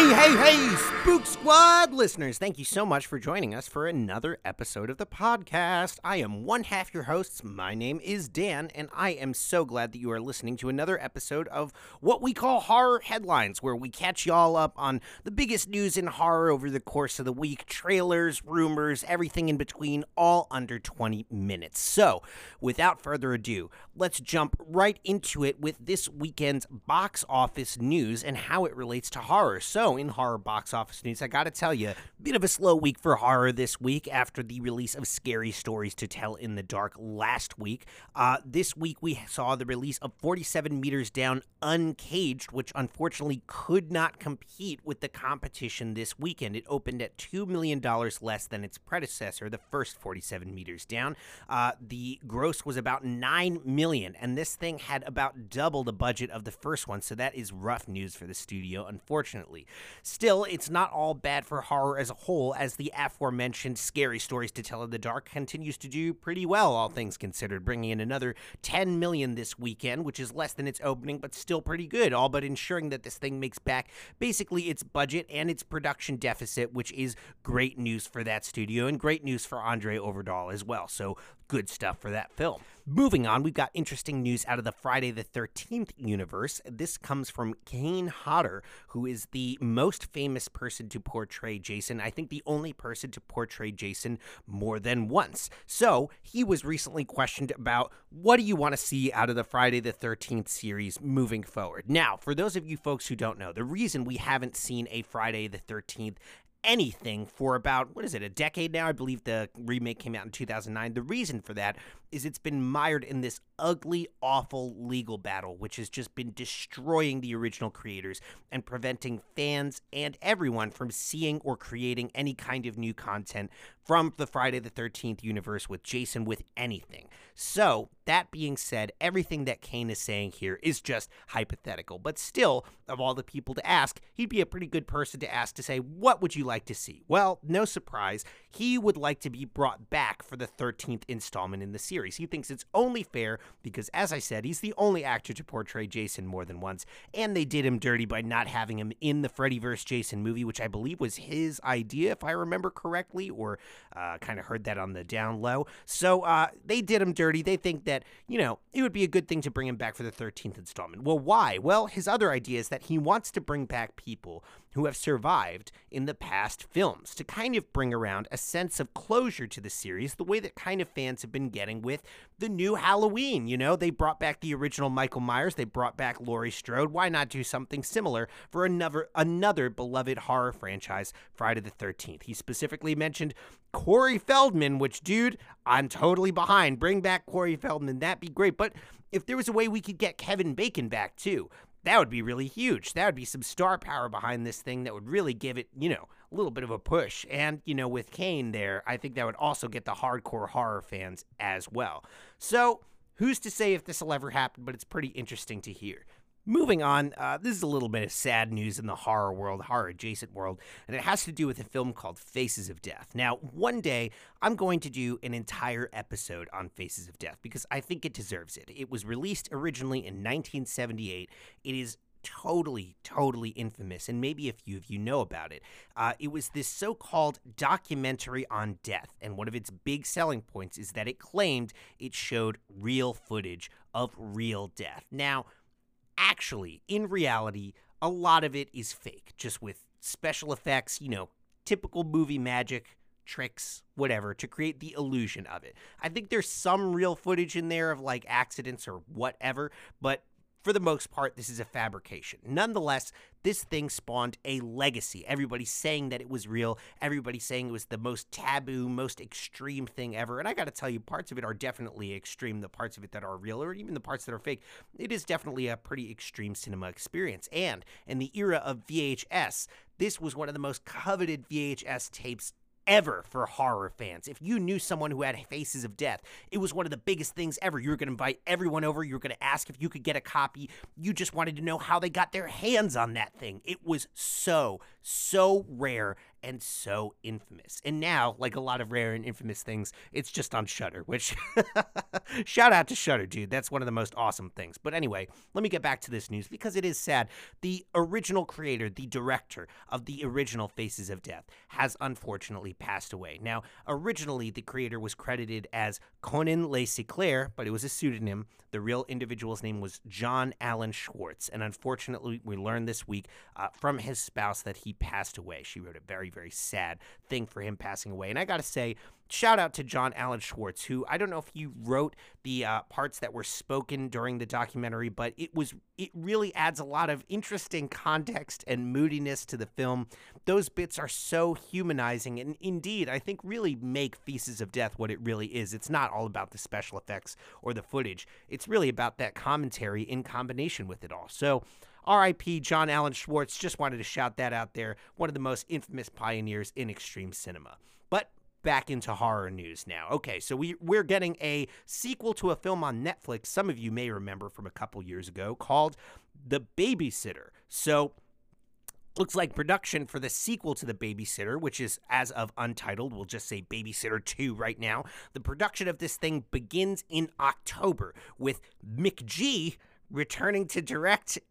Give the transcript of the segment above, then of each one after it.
Hey, hey, hey, Spook Squad listeners, thank you so much for joining us for another episode of the podcast. I am one half your hosts. My name is Dan, and I am so glad that you are listening to another episode of what we call Horror Headlines, where we catch y'all up on the biggest news in horror over the course of the week trailers, rumors, everything in between, all under 20 minutes. So, without further ado, let's jump right into it with this weekend's box office news and how it relates to horror. So, in horror box office news, I gotta tell you, bit of a slow week for horror this week after the release of Scary Stories to Tell in the Dark last week. Uh, this week, we saw the release of 47 Meters Down Uncaged, which unfortunately could not compete with the competition this weekend. It opened at $2 million less than its predecessor, the first 47 Meters Down. Uh, the gross was about 9 million, and this thing had about double the budget of the first one, so that is rough news for the studio, unfortunately. Still, it's not all bad for horror as a whole, as the aforementioned Scary Stories to Tell in the Dark continues to do pretty well, all things considered, bringing in another 10 million this weekend, which is less than its opening, but still pretty good, all but ensuring that this thing makes back basically its budget and its production deficit, which is great news for that studio and great news for Andre Øvredal as well. So good stuff for that film. Moving on, we've got interesting news out of the Friday the 13th universe. This comes from Kane Hodder, who is the most famous person to portray Jason. I think the only person to portray Jason more than once. So he was recently questioned about what do you want to see out of the Friday the 13th series moving forward. Now, for those of you folks who don't know, the reason we haven't seen a Friday the 13th anything for about what is it a decade now? I believe the remake came out in 2009 the reason for that is it's been mired in this ugly awful legal battle which has just been destroying the original creators and preventing fans and everyone from seeing or creating any kind of new content from the friday the 13th universe with jason with anything so that being said everything that kane is saying here is just hypothetical but still of all the people to ask he'd be a pretty good person to ask to say what would you like to see? Well, no surprise, he would like to be brought back for the 13th installment in the series. He thinks it's only fair because, as I said, he's the only actor to portray Jason more than once, and they did him dirty by not having him in the Freddy vs. Jason movie, which I believe was his idea, if I remember correctly, or uh, kind of heard that on the down low. So uh, they did him dirty. They think that, you know, it would be a good thing to bring him back for the 13th installment. Well, why? Well, his other idea is that he wants to bring back people who have survived in the past films to kind of bring around a sense of closure to the series, the way that kind of fans have been getting with the new Halloween. You know, they brought back the original Michael Myers, they brought back Laurie Strode. Why not do something similar for another another beloved horror franchise, Friday the 13th? He specifically mentioned Corey Feldman, which, dude, I'm totally behind. Bring back Corey Feldman, that'd be great. But if there was a way we could get Kevin Bacon back too, that would be really huge. That would be some star power behind this thing that would really give it, you know, a little bit of a push. And, you know, with Kane there, I think that would also get the hardcore horror fans as well. So, who's to say if this will ever happen, but it's pretty interesting to hear. Moving on, uh, this is a little bit of sad news in the horror world, horror adjacent world, and it has to do with a film called Faces of Death. Now, one day I'm going to do an entire episode on Faces of Death because I think it deserves it. It was released originally in 1978. It is totally, totally infamous, and maybe a few of you know about it. Uh, it was this so called documentary on death, and one of its big selling points is that it claimed it showed real footage of real death. Now, actually, in reality, a lot of it is fake, just with special effects, you know, typical movie magic, tricks, whatever, to create the illusion of it. I think there's some real footage in there of like accidents or whatever, but for the most part, this is a fabrication. Nonetheless, this thing spawned a legacy. Everybody saying that it was real, everybody saying it was the most taboo, most extreme thing ever. And I got to tell you, parts of it are definitely extreme, the parts of it that are real, or even the parts that are fake. It is definitely a pretty extreme cinema experience. And in the era of VHS, this was one of the most coveted VHS tapes ever for horror fans. If you knew someone who had Faces of Death, it was one of the biggest things ever. You were going to invite everyone over. You were going to ask if you could get a copy. You just wanted to know how they got their hands on that thing. It was so, so rare and so infamous. And now, like a lot of rare and infamous things, it's just on Shudder, which shout out to Shudder, dude. That's one of the most awesome things. But anyway, let me get back to this news because it is sad. The original creator, the director of the original Faces of Death, has unfortunately passed away. Now, originally the creator was credited as Conan LeCilaire, but it was a pseudonym. The real individual's name was John Alan Schwartz, and unfortunately, we learned this week uh, from his spouse that he passed away. She wrote a very, very sad thing for him passing away. And I got to say, shout out to John Alan Schwartz, who I don't know if you wrote the uh, parts that were spoken during the documentary, but it was it really adds a lot of interesting context and moodiness to the film. Those bits are so humanizing, and indeed, I think really make Faces of Death what it really is. It's not all about the special effects or the footage; it's really about that commentary in combination with it all. So. RIP John Alan Schwartz, just wanted to shout that out there. One of the most infamous pioneers in extreme cinema. But back into horror news now. Okay, so we we're getting a sequel to a film on Netflix. Some of you may remember from a couple years ago called The Babysitter. So looks like production for the sequel to The Babysitter, which is as of untitled, we'll just say Babysitter 2 right now. The production of this thing begins in October with McG returning to direct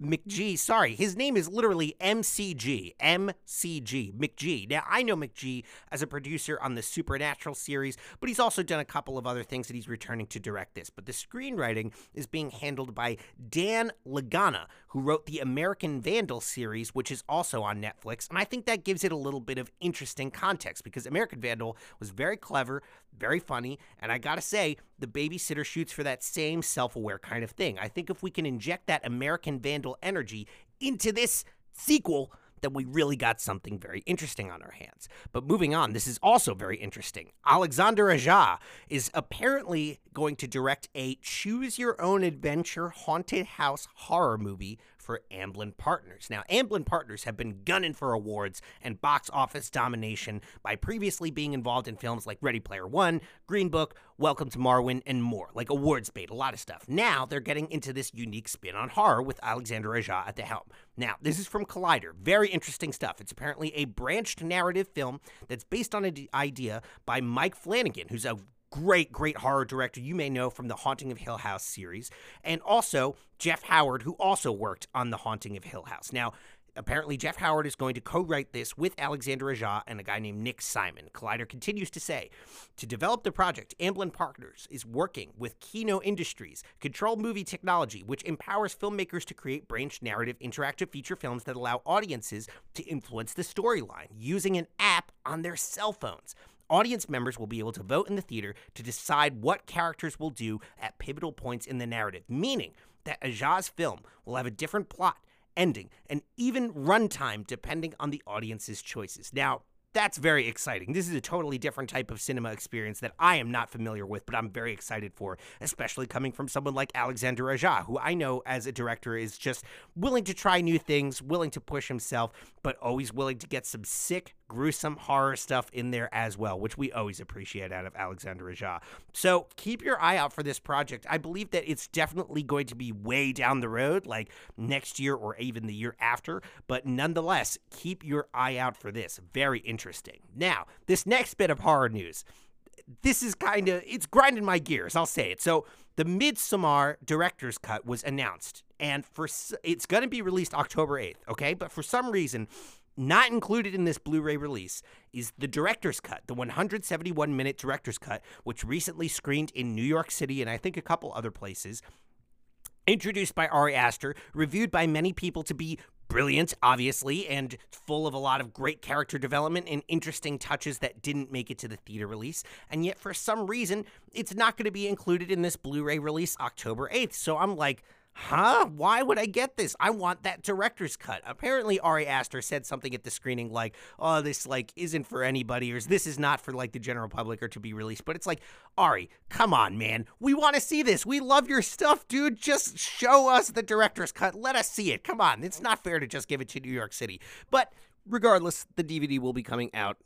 McG. Sorry, his name is literally MCG. MCG. McG. Now, I know McG as a producer on the Supernatural series, but he's also done a couple of other things that he's returning to direct this. But the screenwriting is being handled by Dan Lagana, who wrote the American Vandal series, which is also on Netflix. And I think that gives it a little bit of interesting context because American Vandal was very clever, very funny, and I gotta say, the babysitter shoots for that same self aware kind of thing. I think if we can inject that American Vandal energy into this sequel, then we really got something very interesting on our hands. But moving on, this is also very interesting. Alexander Aja is apparently going to direct a choose your own adventure haunted house horror movie for Amblin Partners. Now, Amblin Partners have been gunning for awards and box office domination by previously being involved in films like Ready Player One, Green Book, Welcome to Marwen, and more, like awards bait, a lot of stuff. Now they're getting into this unique spin on horror with Alexander Aja at the helm. Now, this is from Collider. Very interesting stuff. It's apparently a branched narrative film that's based on an idea by Mike Flanagan, who's a great, great horror director you may know from the Haunting of Hill House series, and also Jeff Howard, who also worked on the Haunting of Hill House. Now, apparently Jeff Howard is going to co-write this with Alexander Aja and a guy named Nick Simon. Collider continues to say, to develop the project, Amblin Partners is working with Kino Industries, CtrlMovie Technology, which empowers filmmakers to create branched narrative interactive feature films that allow audiences to influence the storyline using an app on their cell phones. Audience members will be able to vote in the theater to decide what characters will do at pivotal points in the narrative, meaning that Aja's film will have a different plot, ending, and even runtime depending on the audience's choices. Now, that's very exciting. This is a totally different type of cinema experience that I am not familiar with, but I'm very excited for, especially coming from someone like Alexander Aja, who I know as a director is just willing to try new things, willing to push himself, but always willing to get some sick, gruesome horror stuff in there as well, which we always appreciate out of Alexander Aja. So keep your eye out for this project. I believe that it's definitely going to be way down the road, like next year or even the year after, but nonetheless, keep your eye out for this. Very interesting. Now, this next bit of horror news, this is kind of it's grinding my gears. I'll say it. So, the Midsommar director's cut was announced, and for it's going to be released October eighth. Okay, but for some reason. Not included in this Blu ray release is the director's cut, the 171 minute director's cut, which recently screened in New York City and I think a couple other places. Introduced by Ari Aster, reviewed by many people to be brilliant, obviously, and full of a lot of great character development and interesting touches that didn't make it to the theater release. And yet, for some reason, it's not going to be included in this Blu ray release October 8th. So I'm like, huh? Why would I get this? I want that director's cut. Apparently, Ari Aster said something at the screening like, oh, this like isn't for anybody, or this is not for like the general public or to be released. But it's like, Ari, come on, man. We want to see this. We love your stuff, dude. Just show us the director's cut. Let us see it. Come on. It's not fair to just give it to New York City. But regardless, the DVD will be coming out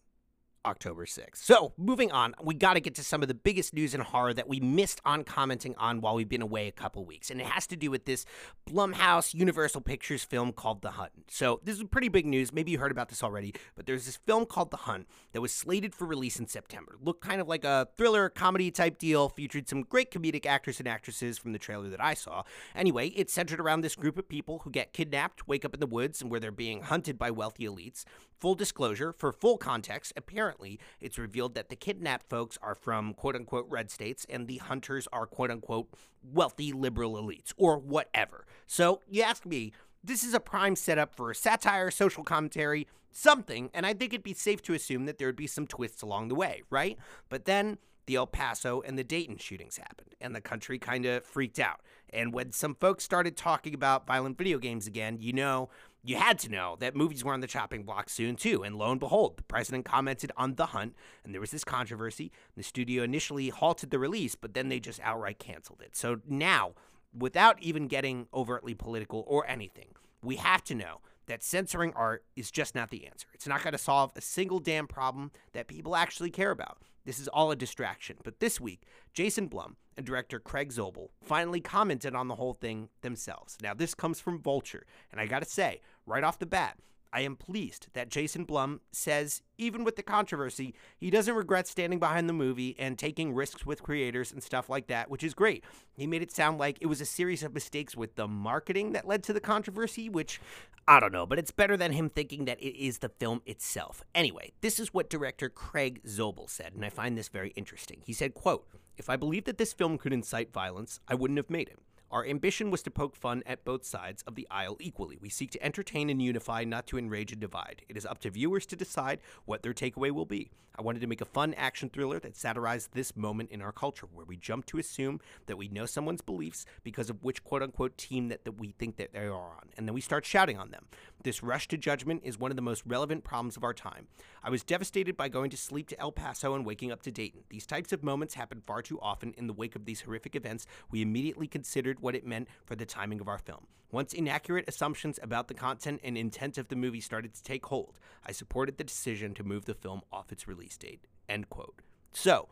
October 6th. So, moving on, we got to get to some of the biggest news in horror that we missed on commenting on while we've been away a couple weeks. And it has to do with this Blumhouse Universal Pictures film called The Hunt. So, this is pretty big news. Maybe you heard about this already, but there's this film called The Hunt that was slated for release in September. Looked kind of like a thriller comedy type deal, featured some great comedic actors and actresses from the trailer that I saw. Anyway, it's centered around this group of people who get kidnapped, wake up in the woods, and where they're being hunted by wealthy elites. Full disclosure, for full context, apparently it's revealed that the kidnapped folks are from quote unquote red states and the hunters are quote unquote wealthy liberal elites or whatever. So you ask me, this is a prime setup for satire, social commentary, something, and I think it'd be safe to assume that there would be some twists along the way, right? But then the El Paso and the Dayton shootings happened, and the country kind of freaked out. And when some folks started talking about violent video games again, you know, you had to know that movies were on the chopping block soon, too. And lo and behold, the president commented on The Hunt, and there was this controversy. The studio initially halted the release, but then they just outright canceled it. So now, without even getting overtly political or anything, we have to know that censoring art is just not the answer. It's not going to solve a single damn problem that people actually care about. This is all a distraction. But this week, Jason Blum and director Craig Zobel finally commented on the whole thing themselves. Now, this comes from Vulture, and I gotta say, right off the bat, I am pleased that Jason Blum says, even with the controversy, he doesn't regret standing behind the movie and taking risks with creators and stuff like that, which is great. He made it sound like it was a series of mistakes with the marketing that led to the controversy, which I don't know, but it's better than him thinking that it is the film itself. Anyway, this is what director Craig Zobel said, and I find this very interesting. He said, quote, if I believed that this film could incite violence, I wouldn't have made it. Our ambition was to poke fun at both sides of the aisle equally. We seek to entertain and unify, not to enrage and divide. It is up to viewers to decide what their takeaway will be. I wanted to make a fun action thriller that satirized this moment in our culture where we jump to assume that we know someone's beliefs because of which quote unquote team that, that we think that they are on, and then we start shouting on them. This rush to judgment is one of the most relevant problems of our time. I was devastated by going to sleep to El Paso and waking up to Dayton. These types of moments happen far too often in the wake of these horrific events. We immediately considered what it meant for the timing of our film. Once inaccurate assumptions about the content and intent of the movie started to take hold, I supported the decision to move the film off its release date. End quote. So,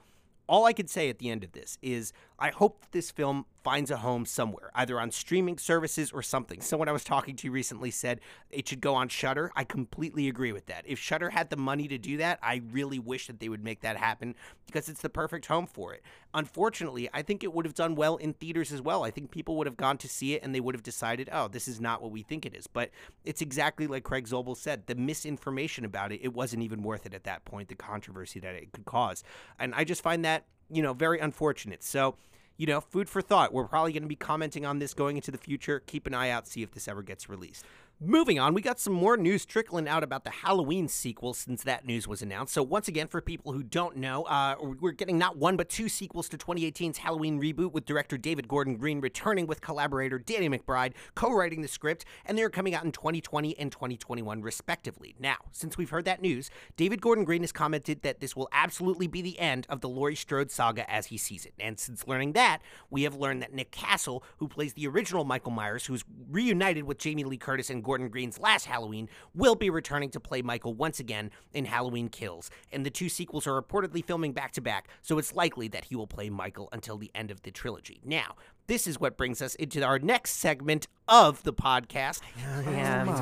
all I can say at the end of this is I hope this film finds a home somewhere, either on streaming services or something. Someone I was talking to recently said it should go on Shudder. I completely agree with that. If Shudder had the money to do that, I really wish that they would make that happen because it's the perfect home for it. Unfortunately, I think it would have done well in theaters as well. I think people would have gone to see it and they would have decided, "Oh, this is not what we think it is." But it's exactly like Craig Zobel said, the misinformation about it, it wasn't even worth it at that point, the controversy that it could cause. And I just find that, you know, very unfortunate. So, you know, food for thought. We're probably going to be commenting on this going into the future. Keep an eye out, see if this ever gets released. Moving on, we got some more news trickling out about the Halloween sequel since that news was announced. So, once again, for people who don't know, uh, we're getting not one but two sequels to 2018's Halloween reboot with director David Gordon Green returning with collaborator Danny McBride, co writing the script, and they're coming out in 2020 and 2021, respectively. Now, since we've heard that news, David Gordon Green has commented that this will absolutely be the end of the Laurie Strode saga as he sees it. And since learning that, we have learned that Nick Castle, who plays the original Michael Myers, who's reunited with Jamie Lee Curtis and Gordon Green's last Halloween, will be returning to play Michael once again in Halloween Kills. And the two sequels are reportedly filming back to back, so it's likely that he will play Michael until the end of the trilogy. Now, this is what brings us into our next segment of the podcast. Yeah, no,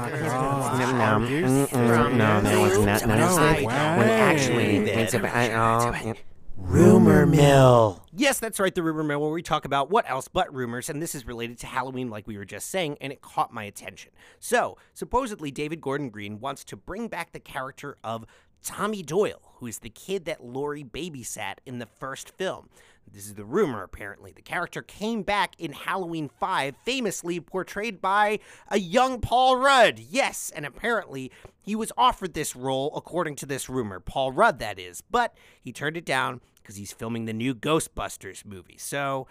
no, that was not nice. No When actually, it's about. I- oh, Rumor Mill. Yes, that's right, the Rumor Mill, where we talk about what else but rumors, and this is related to Halloween, like we were just saying, and it caught my attention. So, supposedly, David Gordon Green wants to bring back the character of Tommy Doyle, who is the kid that Laurie babysat in the first film. This is the rumor, apparently. The character came back in Halloween 5, famously portrayed by a young Paul Rudd. Yes, and apparently he was offered this role, according to this rumor. Paul Rudd, that is. But he turned it down because he's filming the new Ghostbusters movie. So,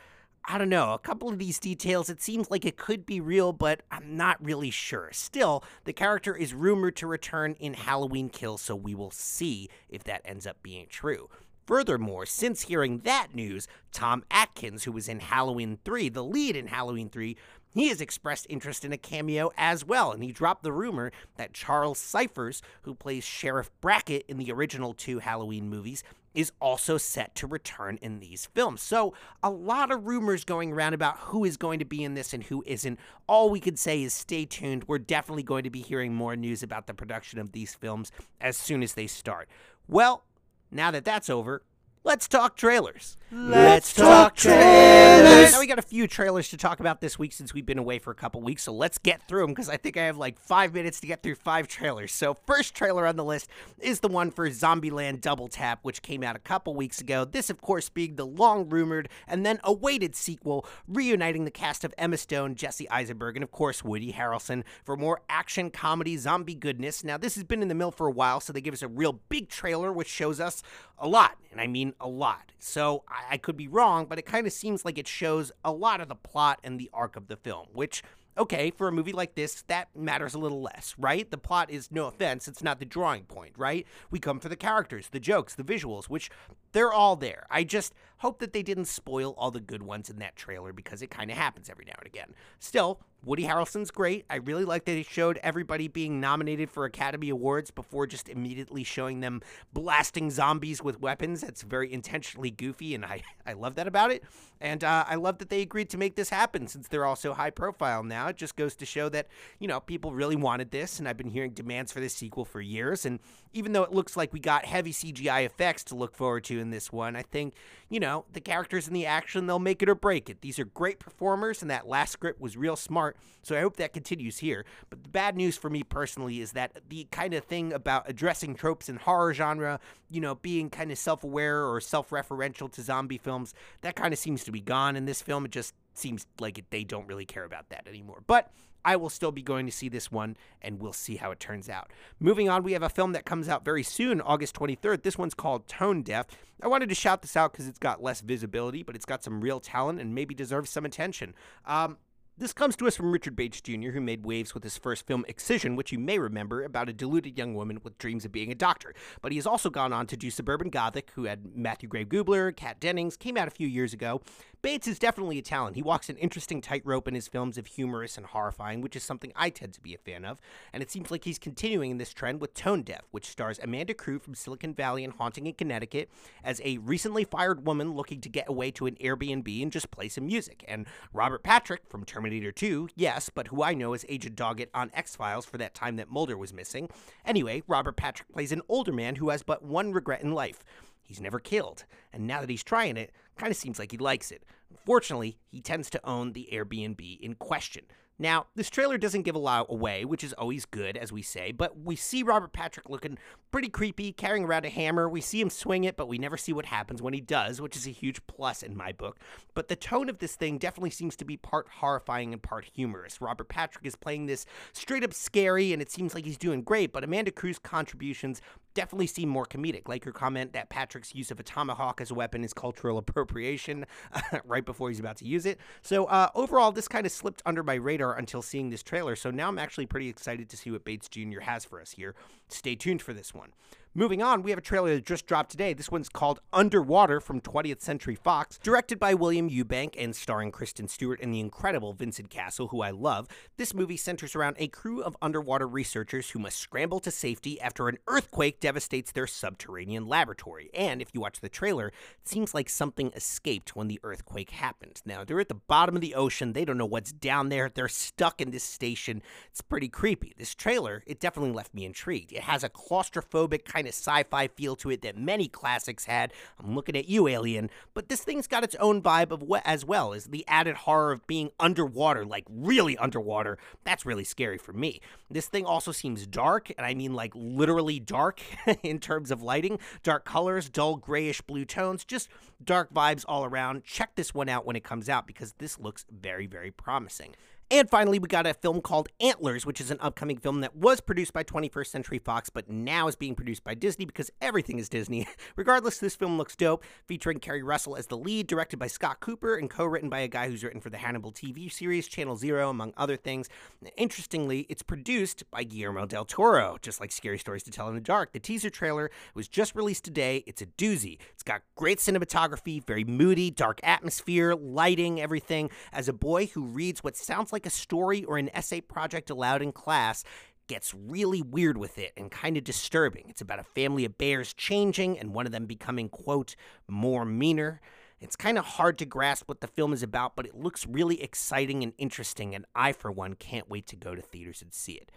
I don't know, a couple of these details, it seems like it could be real, but I'm not really sure. Still, the character is rumored to return in Halloween Kills, so we will see if that ends up being true. Furthermore, since hearing that news, Tom Atkins, who was in Halloween 3, the lead in Halloween 3, he has expressed interest in a cameo as well, and he dropped the rumor that Charles Cyphers, who plays Sheriff Brackett in the original two Halloween movies, is also set to return in these films. So, a lot of rumors going around about who is going to be in this and who isn't. All we could say is stay tuned. We're definitely going to be hearing more news about the production of these films as soon as they start. Well, now that that's over, let's talk trailers. Let's talk trailers. Now we got a few trailers to talk about this week since we've been away for a couple weeks, so let's get through them because I think I have like five minutes to get through five trailers. So first trailer on the list is the one for Zombieland Double Tap, which came out a couple weeks ago. This, of course, being the long rumored and then awaited sequel, reuniting the cast of Emma Stone, Jesse Eisenberg, and of course Woody Harrelson for more action comedy zombie goodness. Now this has been in the mill for a while, so they give us a real big trailer which shows us a lot, and I mean a lot. So I, I could be wrong, but it kind of seems like it shows a lot of the plot and the arc of the film, which okay, for a movie like this, that matters a little less, right? The plot is, no offense, it's not the drawing point, right? We come for the characters, the jokes, the visuals, which they're all there. I just hope that they didn't spoil all the good ones in that trailer because it kind of happens every now and again. Still, Woody Harrelson's great. I really like that he showed everybody being nominated for Academy Awards before just immediately showing them blasting zombies with weapons. That's very intentionally goofy, and I, I love that about it. And uh, I love that they agreed to make this happen since they're all so high profile now. It just goes to show that, you know, people really wanted this, and I've been hearing demands for this sequel for years. And even though it looks like we got heavy CGI effects to look forward to in this one, I think, you know, the characters and the action, they'll make it or break it. These are great performers, and that last script was real smart, so I hope that continues here. But the bad news for me personally is that the kind of thing about addressing tropes in horror genre, you know, being kind of self aware or self referential to zombie films, that kind of seems to be gone in this film. It just seems like they don't really care about that anymore. But I will still be going to see this one, and we'll see how it turns out. Moving on, we have a film that comes out very soon, August 23rd. This one's called Tone Deaf. I wanted to shout this out because it's got less visibility, but it's got some real talent and maybe deserves some attention. Um, this comes to us from Richard Bates Jr., who made waves with his first film, Excision, which you may remember about a deluded young woman with dreams of being a doctor. But he has also gone on to do Suburban Gothic, who had Matthew Gray Gubler, Kat Dennings, came out a few years ago. Bates is definitely a talent. He walks an interesting tightrope in his films of humorous and horrifying, which is something I tend to be a fan of. And it seems like he's continuing in this trend with Tone Deaf, which stars Amanda Crew from Silicon Valley and Haunting in Connecticut as a recently fired woman looking to get away to an Airbnb and just play some music. And Robert Patrick from Terminator 2, yes, but who I know is Agent Doggett on X Files for that time that Mulder was missing. Anyway, Robert Patrick plays an older man who has but one regret in life. He's never killed, and now that he's trying it, kind of seems like he likes it. Fortunately, he tends to own the Airbnb in question. Now, this trailer doesn't give a lot away, which is always good, as we say, but we see Robert Patrick looking pretty creepy, carrying around a hammer. We see him swing it, but we never see what happens when he does, which is a huge plus in my book. But the tone of this thing definitely seems to be part horrifying and part humorous. Robert Patrick is playing this straight up scary, and it seems like he's doing great, but Amanda Crew's contributions definitely seem more comedic, like your comment that Patrick's use of a tomahawk as a weapon is cultural appropriation right before he's about to use it. So, uh, overall, this kind of slipped under my radar until seeing this trailer, so now I'm actually pretty excited to see what Bates Jr. has for us here. Stay tuned for this one. Moving on, we have a trailer that just dropped today. This one's called Underwater from 20th Century Fox, directed by William Eubank and starring Kristen Stewart and the incredible Vincent Cassel, who I love. This movie centers around a crew of underwater researchers who must scramble to safety after an earthquake devastates their subterranean laboratory. And if you watch the trailer, it seems like something escaped when the earthquake happened. Now, they're at the bottom of the ocean. They don't know what's down there. They're stuck in this station. It's pretty creepy. This trailer, it definitely left me intrigued. It has a claustrophobic kind of sci fi feel to it that many classics had. I'm looking at you, Alien. But this thing's got its own vibe of what, as well as the added horror of being underwater, like really underwater. That's really scary for me. This thing also seems dark, and I mean like literally dark in terms of lighting. Dark colors, dull grayish blue tones, just dark vibes all around. Check this one out when it comes out because this looks very, very promising. And finally, we got a film called Antlers, which is an upcoming film that was produced by 21st Century Fox, but now is being produced by Disney because everything is Disney. Regardless, this film looks dope, featuring Keri Russell as the lead, directed by Scott Cooper, and co written by a guy who's written for the Hannibal TV series, Channel Zero, among other things. Interestingly, it's produced by Guillermo del Toro, just like Scary Stories to Tell in the Dark. The teaser trailer was just released today. It's a doozy. It's got great cinematography, very moody, dark atmosphere, lighting, everything. As a boy who reads what sounds like like a story or an essay project aloud in class, gets really weird with it and kind of disturbing. It's about a family of bears changing and one of them becoming, quote, more meaner. It's kind of hard to grasp what the film is about, but it looks really exciting and interesting, and I, for one, can't wait to go to theaters and see it.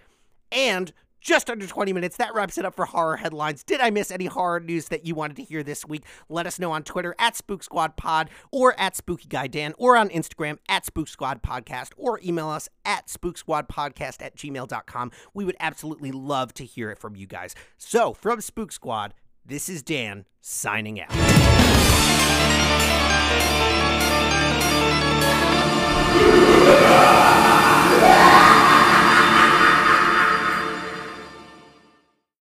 And just under 20 minutes. That wraps it up for horror headlines. Did I miss any horror news that you wanted to hear this week? Let us know on Twitter at Spook Squad Pod or at Spooky Guy Dan or on Instagram at Spook Squad Podcast or email us at Spook Squad Podcast at gmail.com. We would absolutely love to hear it from you guys. So from Spook Squad, this is Dan signing out.